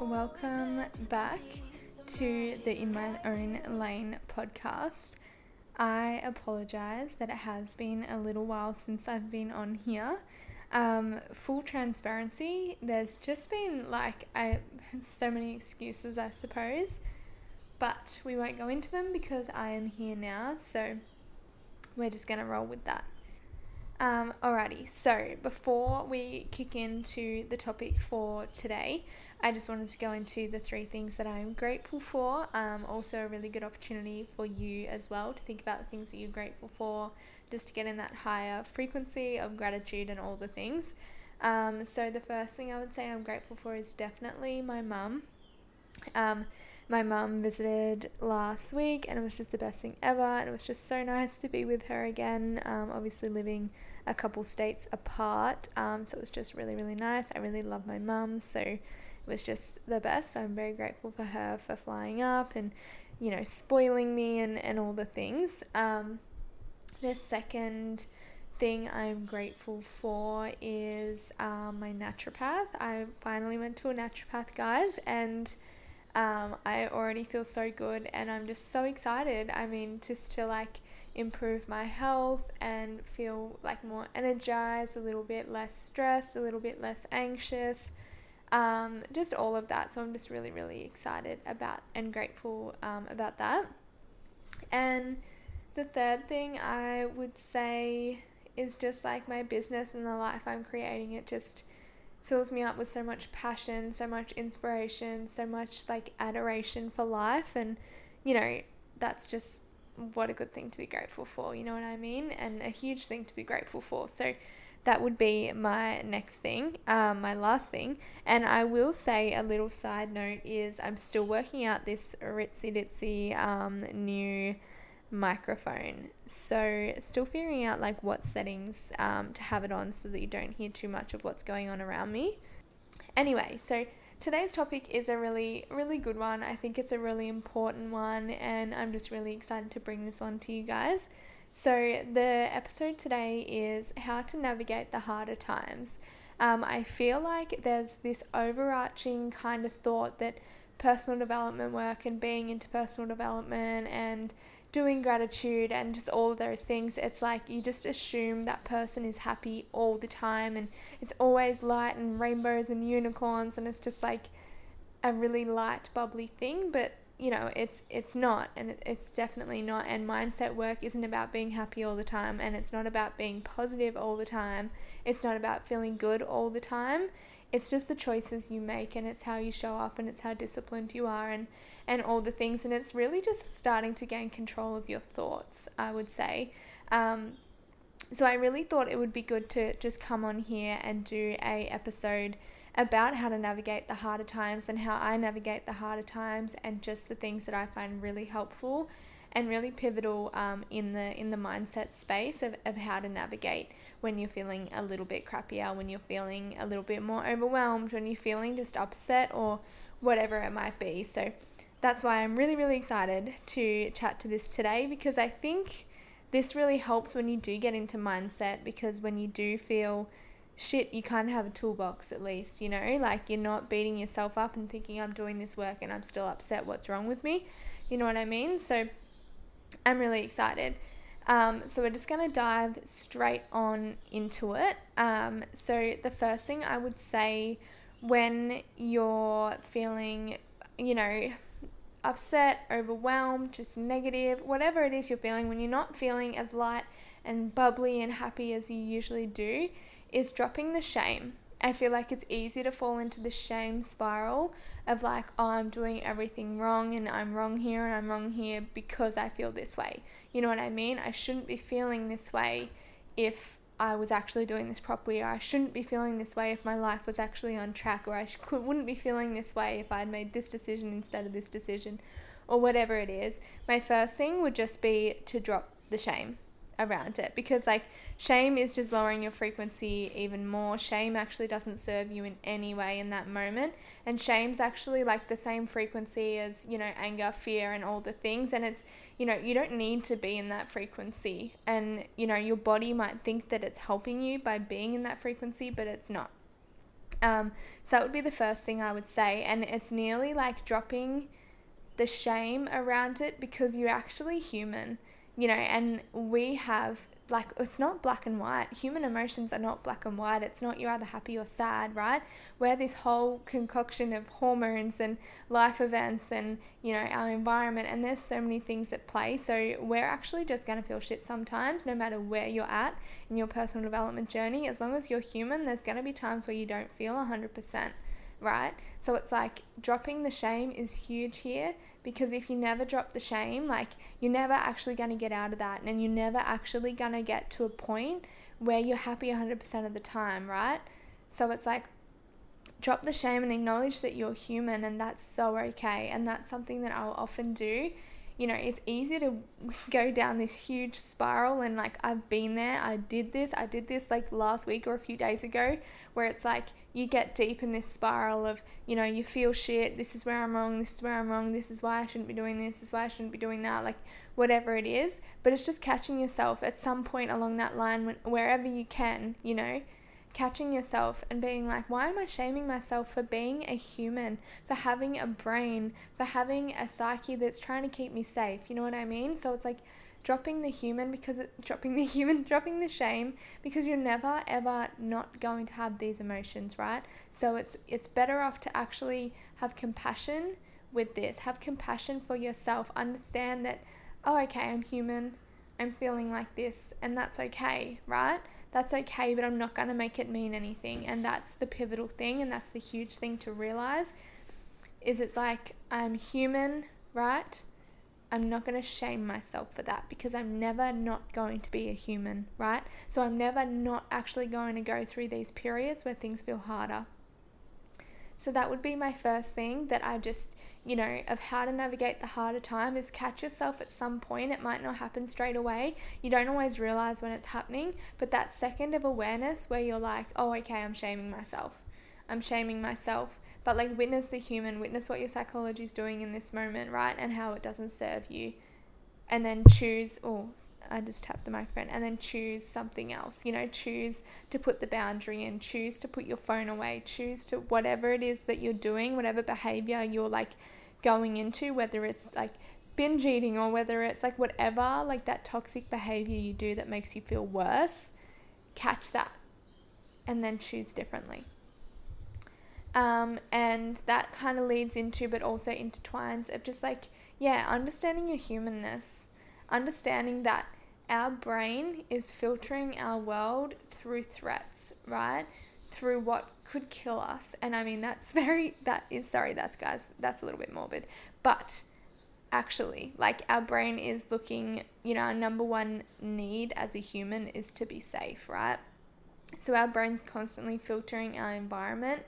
welcome back to the In My Own Lane podcast. I apologize that it has been a little while since I've been on here. Um, full transparency, there's just been like I so many excuses, I suppose, but we won't go into them because I am here now, so we're just gonna roll with that. Um, alrighty, so before we kick into the topic for today, I just wanted to go into the three things that I'm grateful for. Um, also, a really good opportunity for you as well to think about the things that you're grateful for, just to get in that higher frequency of gratitude and all the things. Um, so, the first thing I would say I'm grateful for is definitely my mum. Um, my mum visited last week and it was just the best thing ever and it was just so nice to be with her again um, obviously living a couple states apart um, so it was just really really nice. I really love my mum so it was just the best. So i'm very grateful for her for flying up and you know spoiling me and, and all the things. Um, the second thing I'm grateful for is um, my naturopath. I finally went to a naturopath, guys, and um, I already feel so good and I'm just so excited. I mean, just to like improve my health and feel like more energized, a little bit less stressed, a little bit less anxious, um, just all of that. So I'm just really, really excited about and grateful um, about that. And the third thing I would say is just like my business and the life I'm creating. It just fills me up with so much passion, so much inspiration, so much like adoration for life. And, you know, that's just what a good thing to be grateful for, you know what I mean? And a huge thing to be grateful for. So, that would be my next thing, um, my last thing. And I will say a little side note is I'm still working out this ritzy ditzy um, new microphone. So, still figuring out like what settings um, to have it on so that you don't hear too much of what's going on around me. Anyway, so today's topic is a really, really good one. I think it's a really important one, and I'm just really excited to bring this one to you guys. So, the episode today is how to navigate the harder times. Um, I feel like there's this overarching kind of thought that personal development work and being into personal development and doing gratitude and just all of those things, it's like you just assume that person is happy all the time and it's always light and rainbows and unicorns and it's just like a really light, bubbly thing. But you know, it's it's not, and it's definitely not. And mindset work isn't about being happy all the time, and it's not about being positive all the time. It's not about feeling good all the time it's just the choices you make and it's how you show up and it's how disciplined you are and and all the things and it's really just starting to gain control of your thoughts i would say. Um, so i really thought it would be good to just come on here and do a episode about how to navigate the harder times and how i navigate the harder times and just the things that i find really helpful and really pivotal um, in the in the mindset space of, of how to navigate when you're feeling a little bit crappier, when you're feeling a little bit more overwhelmed, when you're feeling just upset or whatever it might be. So that's why I'm really, really excited to chat to this today because I think this really helps when you do get into mindset because when you do feel shit, you kind of have a toolbox at least, you know, like you're not beating yourself up and thinking I'm doing this work and I'm still upset, what's wrong with me? You know what I mean? So I'm really excited. Um, so we're just going to dive straight on into it. Um, so the first thing I would say when you're feeling, you know, upset, overwhelmed, just negative, whatever it is you're feeling, when you're not feeling as light and bubbly and happy as you usually do, is dropping the shame. I feel like it's easy to fall into the shame spiral of like, oh, I'm doing everything wrong and I'm wrong here and I'm wrong here because I feel this way. You know what I mean? I shouldn't be feeling this way if I was actually doing this properly, or I shouldn't be feeling this way if my life was actually on track, or I could, wouldn't be feeling this way if I'd made this decision instead of this decision, or whatever it is. My first thing would just be to drop the shame around it because, like, Shame is just lowering your frequency even more. Shame actually doesn't serve you in any way in that moment. And shame's actually like the same frequency as, you know, anger, fear, and all the things. And it's, you know, you don't need to be in that frequency. And, you know, your body might think that it's helping you by being in that frequency, but it's not. Um, so that would be the first thing I would say. And it's nearly like dropping the shame around it because you're actually human, you know, and we have like it's not black and white. Human emotions are not black and white. It's not you're either happy or sad, right? We're this whole concoction of hormones and life events and you know our environment, and there's so many things at play. So we're actually just gonna feel shit sometimes, no matter where you're at in your personal development journey. As long as you're human, there's gonna be times where you don't feel 100%, right? So it's like dropping the shame is huge here because if you never drop the shame, like you're never actually going to get out of that and you're never actually going to get to a point where you're happy 100% of the time, right? So it's like drop the shame and acknowledge that you're human and that's so okay. And that's something that I'll often do you know, it's easy to go down this huge spiral and like I've been there, I did this, I did this like last week or a few days ago, where it's like you get deep in this spiral of, you know, you feel shit, this is where I'm wrong, this is where I'm wrong, this is why I shouldn't be doing this, this is why I shouldn't be doing that, like whatever it is. But it's just catching yourself at some point along that line, when, wherever you can, you know, catching yourself and being like, why am I shaming myself for being a human, for having a brain, for having a psyche that's trying to keep me safe? You know what I mean? So it's like dropping the human because it, dropping the human, dropping the shame because you're never ever not going to have these emotions, right? So it's it's better off to actually have compassion with this. Have compassion for yourself. Understand that oh, okay, I'm human. I'm feeling like this and that's okay, right? That's okay, but I'm not going to make it mean anything. And that's the pivotal thing, and that's the huge thing to realize is it's like I'm human, right? I'm not going to shame myself for that because I'm never not going to be a human, right? So I'm never not actually going to go through these periods where things feel harder. So that would be my first thing that I just you know, of how to navigate the harder time is catch yourself at some point. It might not happen straight away. You don't always realize when it's happening, but that second of awareness where you're like, oh, okay, I'm shaming myself. I'm shaming myself. But like, witness the human, witness what your psychology is doing in this moment, right? And how it doesn't serve you. And then choose, oh, I just tap the microphone, and then choose something else. You know, choose to put the boundary in, choose to put your phone away, choose to whatever it is that you're doing, whatever behavior you're like going into, whether it's like binge eating or whether it's like whatever, like that toxic behavior you do that makes you feel worse, catch that and then choose differently. Um, and that kind of leads into, but also intertwines of just like, yeah, understanding your humanness, understanding that our brain is filtering our world through threats, right? through what could kill us. And I mean, that's very, that is, sorry, that's guys, that's a little bit morbid. But actually, like our brain is looking, you know, our number one need as a human is to be safe, right? So our brain's constantly filtering our environment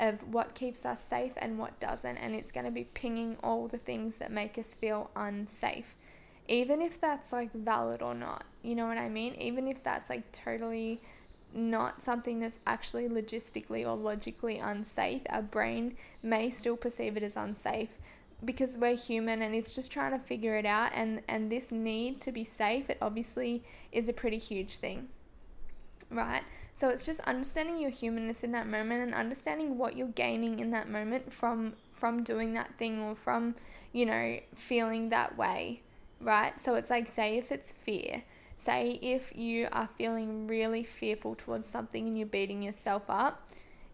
of what keeps us safe and what doesn't. And it's going to be pinging all the things that make us feel unsafe. Even if that's like valid or not, you know what I mean? Even if that's like totally not something that's actually logistically or logically unsafe, our brain may still perceive it as unsafe because we're human and it's just trying to figure it out and and this need to be safe it obviously is a pretty huge thing right so it's just understanding your humanness in that moment and understanding what you're gaining in that moment from from doing that thing or from you know feeling that way right so it's like say if it's fear say if you are feeling really fearful towards something and you're beating yourself up,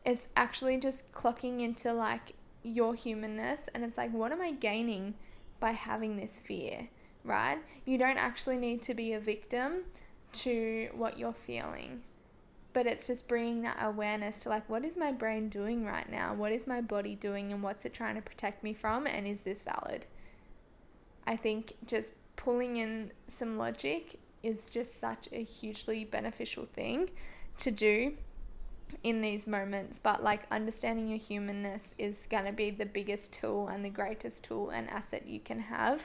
it's actually just clocking into like your humanness and it's like, what am I gaining by having this fear, right? You don't actually need to be a victim to what you're feeling. But it's just bringing that awareness to like, what is my brain doing right now? What is my body doing and what's it trying to protect me from? And is this valid? I think just pulling in some logic is just such a hugely beneficial thing to do in these moments. But like understanding your humanness is going to be the biggest tool and the greatest tool and asset you can have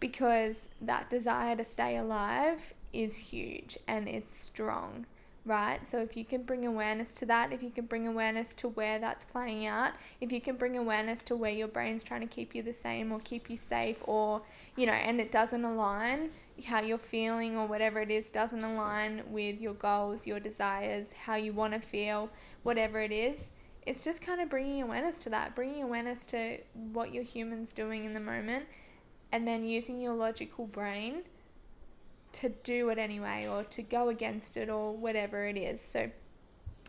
because that desire to stay alive is huge and it's strong right? So if you can bring awareness to that, if you can bring awareness to where that's playing out, if you can bring awareness to where your brain's trying to keep you the same or keep you safe or, you know, and it doesn't align, how you're feeling or whatever it is doesn't align with your goals, your desires, how you want to feel, whatever it is. It's just kind of bringing awareness to that, bringing awareness to what your human's doing in the moment, and then using your logical brain to do it anyway or to go against it or whatever it is. So,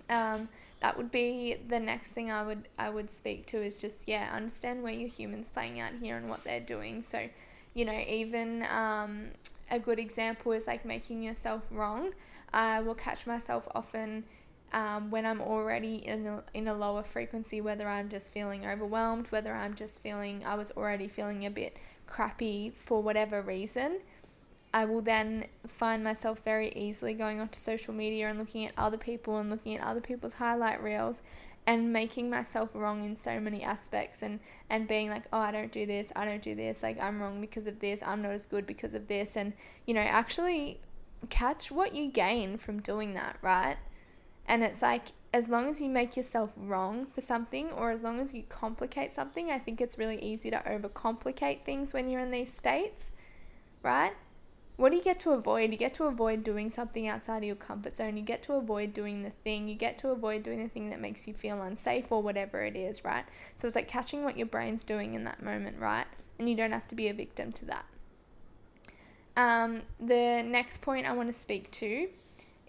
um, that would be the next thing I would I would speak to is just yeah understand where your humans playing out here and what they're doing. So, you know, even um, a good example is like making yourself wrong. I will catch myself often um, when I'm already in a, in a lower frequency, whether I'm just feeling overwhelmed, whether I'm just feeling I was already feeling a bit crappy for whatever reason. I will then find myself very easily going onto social media and looking at other people and looking at other people's highlight reels and making myself wrong in so many aspects and and being like oh I don't do this I don't do this like I'm wrong because of this I'm not as good because of this. And you know actually catch what you gain from doing that right? And it's like as long as you make yourself wrong for something or as long as you complicate something I think it's really easy to overcomplicate things when you're in these states right what do you get to avoid? You get to avoid doing something outside of your comfort zone. You get to avoid doing the thing. You get to avoid doing the thing that makes you feel unsafe or whatever it is, right? So it's like catching what your brain's doing in that moment, right? And you don't have to be a victim to that. Um, the next point I want to speak to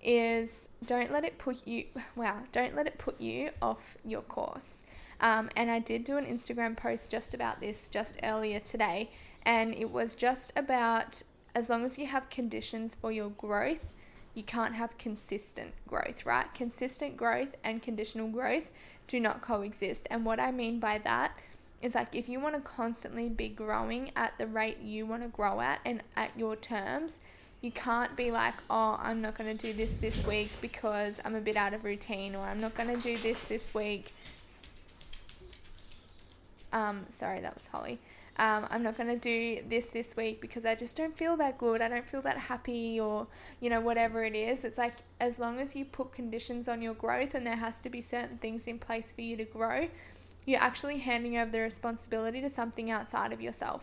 is don't let it put you, wow, don't let it put you off your course. Um, and I did do an Instagram post just about this just earlier today, and it was just about as long as you have conditions for your growth, you can't have consistent growth, right? Consistent growth and conditional growth do not coexist. And what I mean by that is like if you want to constantly be growing at the rate you want to grow at and at your terms, you can't be like, oh, I'm not going to do this this week because I'm a bit out of routine, or I'm not going to do this this week. Um, sorry, that was Holly um, I'm not going to do this this week because I just don't feel that good. I don't feel that happy, or, you know, whatever it is. It's like as long as you put conditions on your growth and there has to be certain things in place for you to grow, you're actually handing over the responsibility to something outside of yourself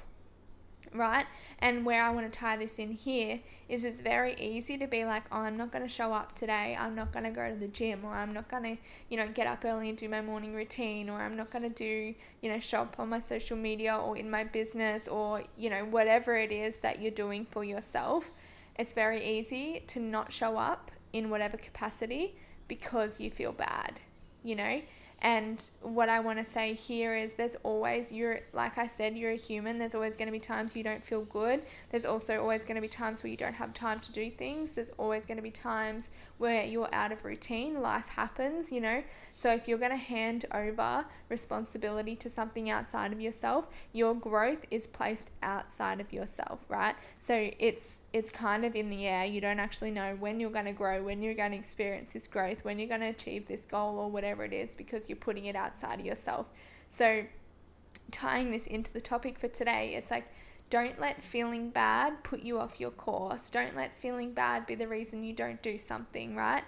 right? And where I want to tie this in here is it's very easy to be like, oh, I'm not going to show up today. I'm not going to go to the gym, or I'm not going to, you know, get up early and do my morning routine, or I'm not going to do, you know, show up on my social media or in my business, or, you know, whatever it is that you're doing for yourself. It's very easy to not show up in whatever capacity because you feel bad, you know? And what I want to say here is there's always, you're, like I said, you're a human. There's always going to be times you don't feel good. There's also always going to be times where you don't have time to do things. There's always going to be times where you're out of routine. Life happens, you know. So if you're going to hand over responsibility to something outside of yourself, your growth is placed outside of yourself, right? So it's it's kind of in the air. You don't actually know when you're going to grow, when you're going to experience this growth, when you're going to achieve this goal or whatever it is because you're putting it outside of yourself. So tying this into the topic for today, it's like don't let feeling bad put you off your course. Don't let feeling bad be the reason you don't do something, right?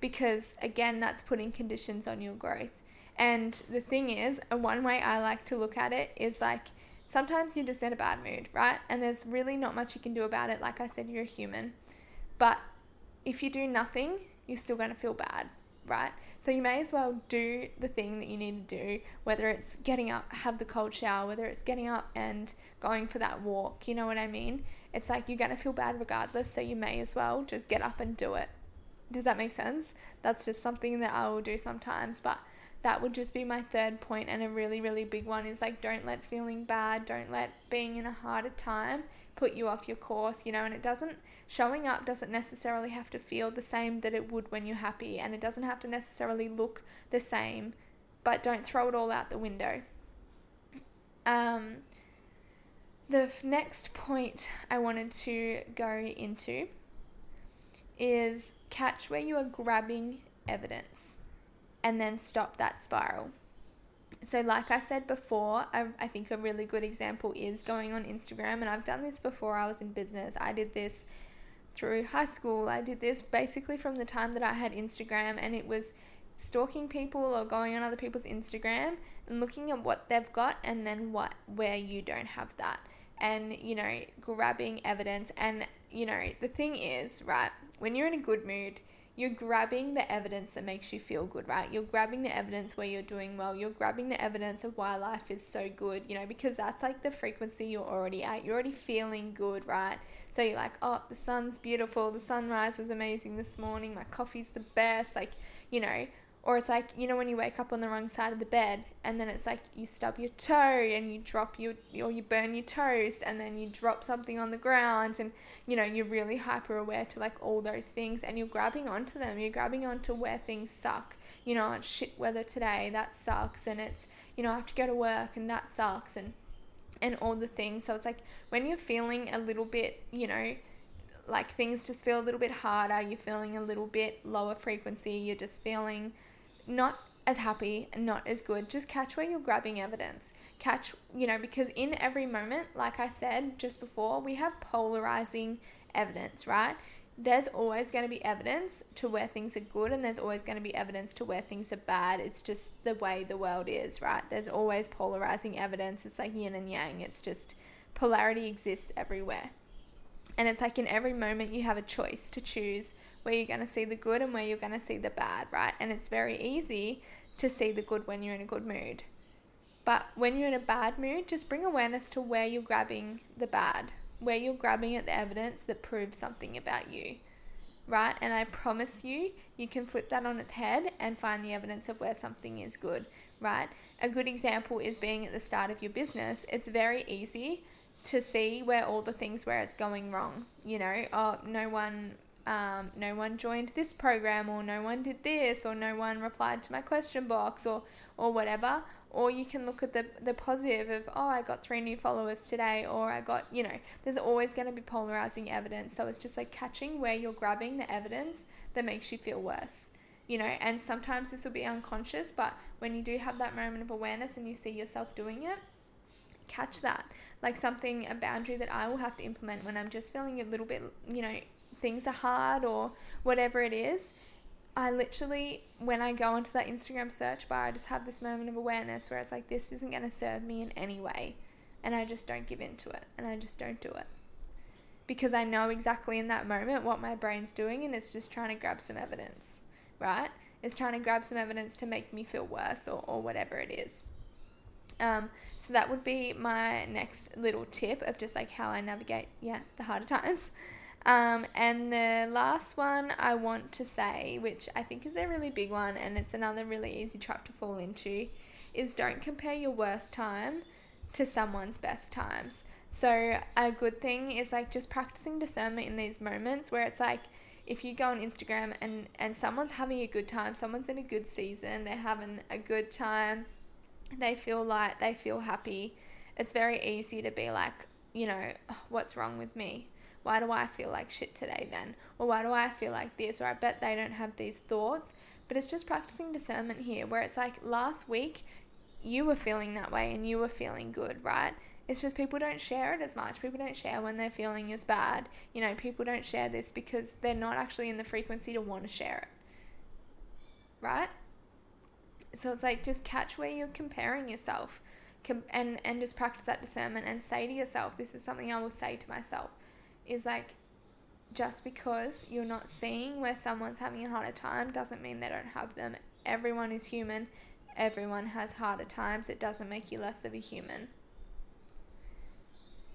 Because again, that's putting conditions on your growth. And the thing is, one way I like to look at it is like sometimes you're just in a bad mood, right? And there's really not much you can do about it. Like I said, you're a human. But if you do nothing, you're still going to feel bad, right? So you may as well do the thing that you need to do, whether it's getting up, have the cold shower, whether it's getting up and going for that walk, you know what I mean? It's like you're going to feel bad regardless, so you may as well just get up and do it. Does that make sense? That's just something that I will do sometimes, but that would just be my third point and a really really big one is like don't let feeling bad, don't let being in a harder time put you off your course, you know, and it doesn't showing up doesn't necessarily have to feel the same that it would when you're happy and it doesn't have to necessarily look the same, but don't throw it all out the window. Um, the next point I wanted to go into is catch where you are grabbing evidence and then stop that spiral. So, like I said before, I, I think a really good example is going on Instagram, and I've done this before I was in business. I did this through high school. I did this basically from the time that I had Instagram, and it was stalking people or going on other people's Instagram and looking at what they've got and then what where you don't have that and you know grabbing evidence and you know the thing is right when you're in a good mood you're grabbing the evidence that makes you feel good, right? You're grabbing the evidence where you're doing well. You're grabbing the evidence of why life is so good, you know, because that's like the frequency you're already at. You're already feeling good, right? So you're like, oh, the sun's beautiful. The sunrise was amazing this morning. My coffee's the best. Like, you know, or it's like, you know, when you wake up on the wrong side of the bed and then it's like you stub your toe and you drop your, or you burn your toast and then you drop something on the ground and, you know, you're really hyper aware to like all those things and you're grabbing onto them. You're grabbing onto where things suck. You know, it's shit weather today, that sucks. And it's, you know, I have to go to work and that sucks. And, and all the things. So it's like when you're feeling a little bit, you know, like things just feel a little bit harder, you're feeling a little bit lower frequency, you're just feeling not as happy and not as good. Just catch where you're grabbing evidence. Catch, you know, because in every moment, like I said just before, we have polarizing evidence, right? There's always going to be evidence to where things are good, and there's always going to be evidence to where things are bad. It's just the way the world is, right? There's always polarizing evidence. It's like yin and yang. It's just polarity exists everywhere. And it's like in every moment, you have a choice to choose where you're going to see the good and where you're going to see the bad, right? And it's very easy to see the good when you're in a good mood. But when you're in a bad mood, just bring awareness to where you're grabbing the bad, where you're grabbing at the evidence that proves something about you, right? And I promise you, you can flip that on its head and find the evidence of where something is good, right? A good example is being at the start of your business. It's very easy to see where all the things where it's going wrong. You know, oh, no one um, no one joined this program or no one did this or no one replied to my question box or or whatever. Or you can look at the the positive of oh I got three new followers today or I got you know there's always going to be polarizing evidence. So it's just like catching where you're grabbing the evidence that makes you feel worse you know? And sometimes this will be unconscious but when you do have that moment of awareness and you see yourself doing it catch that. Like something a boundary that I will have to implement when I'm just feeling a little bit you know things are hard or whatever it is, I literally, when I go into that Instagram search bar, I just have this moment of awareness where it's like, this isn't going to serve me in any way. And I just don't give into it and I just don't do it. Because I know exactly in that moment what my brain's doing and it's just trying to grab some evidence, right? It's trying to grab some evidence to make me feel worse or, or whatever it is. Um, so that would be my next little tip of just like how I navigate, yeah, the harder times. Um, and the last one I want to say, which I think is a really big one and it's another really easy trap to fall into, is don't compare your worst time to someone's best times. So, a good thing is like just practicing discernment in these moments where it's like, if you go on Instagram and, and someone's having a good time, someone's in a good season, they're having a good time, they feel light, they feel happy, it's very easy to be like, you know, oh, what's wrong with me? Why do I feel like shit today then? Or why do I feel like this? Or I bet they don't have these thoughts. But it's just practicing discernment here where it's like last week you were feeling that way and you were feeling good, right? It's just people don't share it as much. People don't share when they're feeling as bad. You know, people don't share this because they're not actually in the frequency to want to share it. Right? So it's like just catch where you're comparing yourself and, and just practice that discernment and say to yourself, this is something I will say to myself is like just because you're not seeing where someone's having a harder time doesn't mean they don't have them. Everyone is human. Everyone has harder times. It doesn't make you less of a human.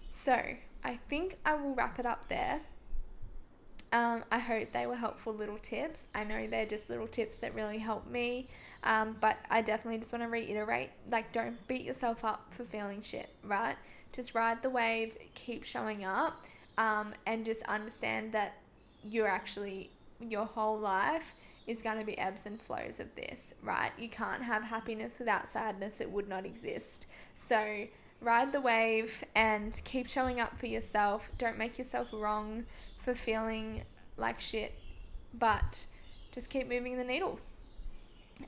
So, I think I will wrap it up there. Um, I hope they were helpful little tips. I know they're just little tips that really help me, um, but I definitely just want to reiterate like, don't beat yourself up for feeling shit, right? Just ride the wave, keep showing up um, and just understand that you're actually your whole life is going to be ebbs and flows of this, right? You can't have happiness without sadness, it would not exist. So, ride the wave and keep showing up for yourself. Don't make yourself wrong for feeling like shit, but just keep moving the needle.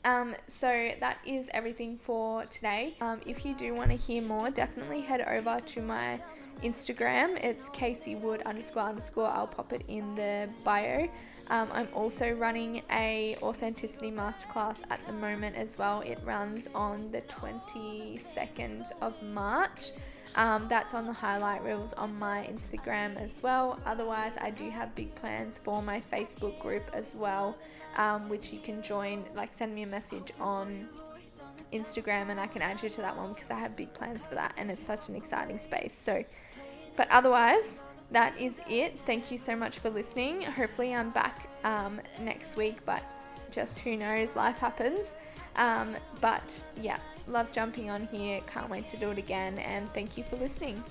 Um, so that is everything for today. Um, if you do want to hear more, definitely head over to my Instagram. It's Kasey Wood underscore underscore. I'll pop it in the bio. Um, I'm also running a authenticity masterclass at the moment as well. It runs on the 22nd of March. Um, that's on the highlight reels on my Instagram as well. Otherwise, I do have big plans for my Facebook group as well, um, which you can join. Like, send me a message on Instagram and I can add you to that one because I have big plans for that and it's such an exciting space. So, but otherwise, that is it. Thank you so much for listening. Hopefully, I'm back um, next week, but just who knows, life happens. Um, but yeah, love jumping on here. Can't wait to do it again. And thank you for listening.